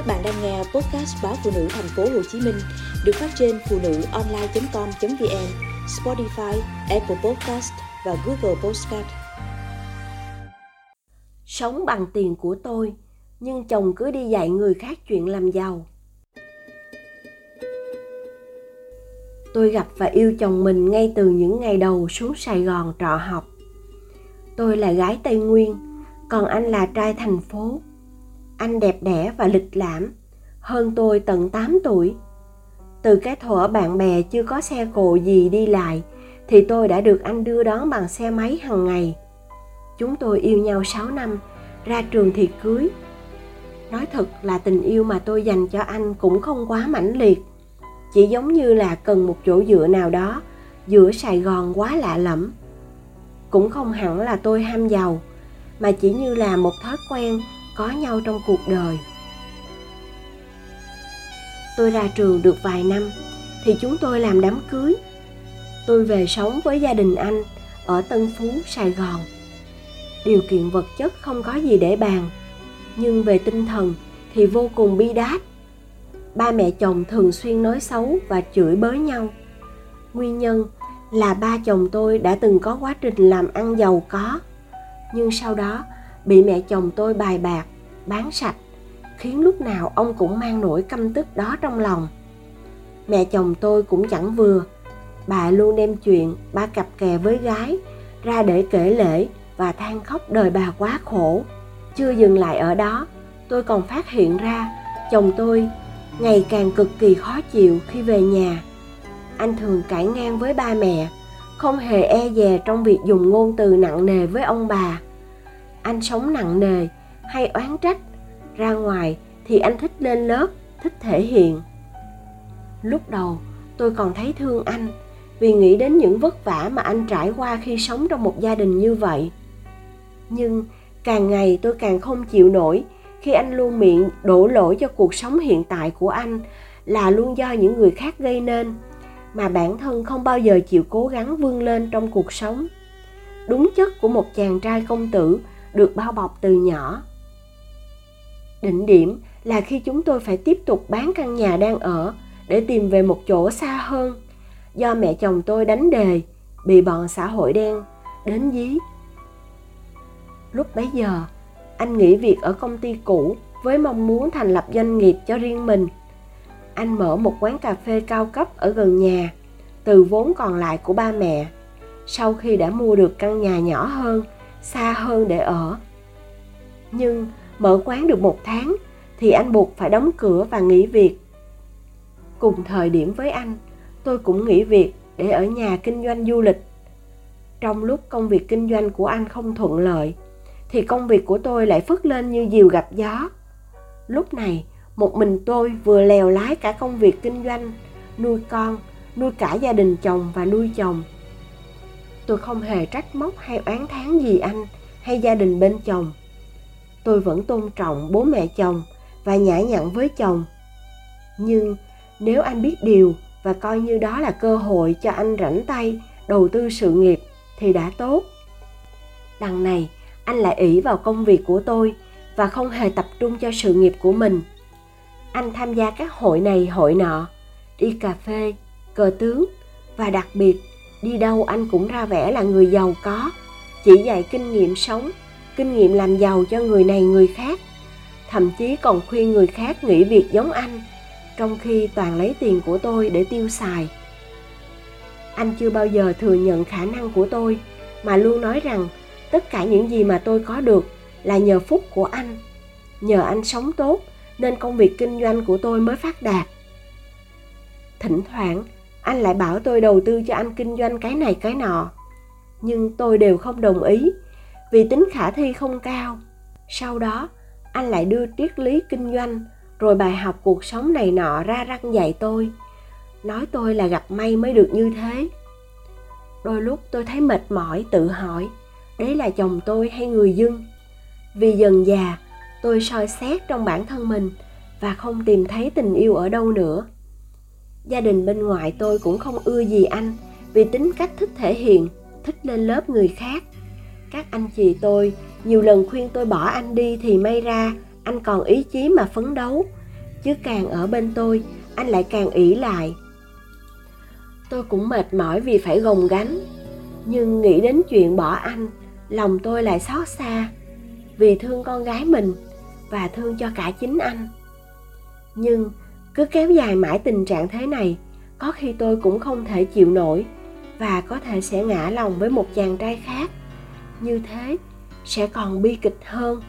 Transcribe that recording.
Các bạn đang nghe podcast báo phụ nữ thành phố Hồ Chí Minh được phát trên phụ nữ online.com.vn, Spotify, Apple Podcast và Google Podcast. Sống bằng tiền của tôi, nhưng chồng cứ đi dạy người khác chuyện làm giàu. Tôi gặp và yêu chồng mình ngay từ những ngày đầu xuống Sài Gòn trọ học. Tôi là gái Tây Nguyên, còn anh là trai thành phố anh đẹp đẽ và lịch lãm, hơn tôi tận 8 tuổi. Từ cái thuở bạn bè chưa có xe cộ gì đi lại, thì tôi đã được anh đưa đón bằng xe máy hàng ngày. Chúng tôi yêu nhau 6 năm, ra trường thì cưới. Nói thật là tình yêu mà tôi dành cho anh cũng không quá mãnh liệt. Chỉ giống như là cần một chỗ dựa nào đó giữa Sài Gòn quá lạ lẫm. Cũng không hẳn là tôi ham giàu, mà chỉ như là một thói quen có nhau trong cuộc đời. Tôi ra trường được vài năm, thì chúng tôi làm đám cưới. Tôi về sống với gia đình anh ở tân phú, sài gòn. Điều kiện vật chất không có gì để bàn, nhưng về tinh thần thì vô cùng bi đát. Ba mẹ chồng thường xuyên nói xấu và chửi bới nhau. Nguyên nhân là ba chồng tôi đã từng có quá trình làm ăn giàu có, nhưng sau đó bị mẹ chồng tôi bài bạc, bán sạch, khiến lúc nào ông cũng mang nỗi căm tức đó trong lòng. Mẹ chồng tôi cũng chẳng vừa. Bà luôn đem chuyện ba cặp kè với gái ra để kể lễ và than khóc đời bà quá khổ. Chưa dừng lại ở đó, tôi còn phát hiện ra chồng tôi ngày càng cực kỳ khó chịu khi về nhà. Anh thường cãi ngang với ba mẹ, không hề e dè trong việc dùng ngôn từ nặng nề với ông bà anh sống nặng nề hay oán trách, ra ngoài thì anh thích lên lớp, thích thể hiện. Lúc đầu, tôi còn thấy thương anh vì nghĩ đến những vất vả mà anh trải qua khi sống trong một gia đình như vậy. Nhưng càng ngày tôi càng không chịu nổi khi anh luôn miệng đổ lỗi cho cuộc sống hiện tại của anh là luôn do những người khác gây nên, mà bản thân không bao giờ chịu cố gắng vươn lên trong cuộc sống. Đúng chất của một chàng trai công tử được bao bọc từ nhỏ Đỉnh điểm là khi chúng tôi phải tiếp tục bán căn nhà đang ở để tìm về một chỗ xa hơn. Do mẹ chồng tôi đánh đề, bị bọn xã hội đen đến dí. Lúc bấy giờ, anh nghỉ việc ở công ty cũ với mong muốn thành lập doanh nghiệp cho riêng mình. Anh mở một quán cà phê cao cấp ở gần nhà, từ vốn còn lại của ba mẹ. Sau khi đã mua được căn nhà nhỏ hơn, xa hơn để ở. Nhưng mở quán được một tháng thì anh buộc phải đóng cửa và nghỉ việc. Cùng thời điểm với anh, tôi cũng nghỉ việc để ở nhà kinh doanh du lịch. Trong lúc công việc kinh doanh của anh không thuận lợi, thì công việc của tôi lại phất lên như diều gặp gió. Lúc này, một mình tôi vừa lèo lái cả công việc kinh doanh, nuôi con, nuôi cả gia đình chồng và nuôi chồng tôi không hề trách móc hay oán thán gì anh hay gia đình bên chồng. Tôi vẫn tôn trọng bố mẹ chồng và nhã nhặn với chồng. Nhưng nếu anh biết điều và coi như đó là cơ hội cho anh rảnh tay đầu tư sự nghiệp thì đã tốt. Đằng này, anh lại ỷ vào công việc của tôi và không hề tập trung cho sự nghiệp của mình. Anh tham gia các hội này hội nọ, đi cà phê, cờ tướng và đặc biệt đi đâu anh cũng ra vẻ là người giàu có. Chỉ dạy kinh nghiệm sống, kinh nghiệm làm giàu cho người này người khác. Thậm chí còn khuyên người khác nghỉ việc giống anh, trong khi toàn lấy tiền của tôi để tiêu xài. Anh chưa bao giờ thừa nhận khả năng của tôi, mà luôn nói rằng tất cả những gì mà tôi có được là nhờ phúc của anh. Nhờ anh sống tốt, nên công việc kinh doanh của tôi mới phát đạt. Thỉnh thoảng anh lại bảo tôi đầu tư cho anh kinh doanh cái này, cái nọ. Nhưng tôi đều không đồng ý, vì tính khả thi không cao. Sau đó, anh lại đưa triết lý kinh doanh, rồi bài học cuộc sống này nọ ra răng dạy tôi. Nói tôi là gặp may mới được như thế. Đôi lúc tôi thấy mệt mỏi, tự hỏi, đấy là chồng tôi hay người dưng? vì dần già, tôi soi xét trong bản thân mình và không tìm thấy tình yêu ở đâu nữa gia đình bên ngoài tôi cũng không ưa gì anh, vì tính cách thích thể hiện, thích lên lớp người khác. Các anh chị tôi nhiều lần khuyên tôi bỏ anh đi thì may ra anh còn ý chí mà phấn đấu. Chứ càng ở bên tôi, anh lại càng ỷ lại. Tôi cũng mệt mỏi vì phải gồng gánh, nhưng nghĩ đến chuyện bỏ anh, lòng tôi lại xót xa vì thương con gái mình và thương cho cả chính anh. Nhưng cứ kéo dài mãi tình trạng thế này, có khi tôi cũng không thể chịu nổi và có thể sẽ ngã lòng với một chàng trai khác. Như thế, sẽ còn bi kịch hơn.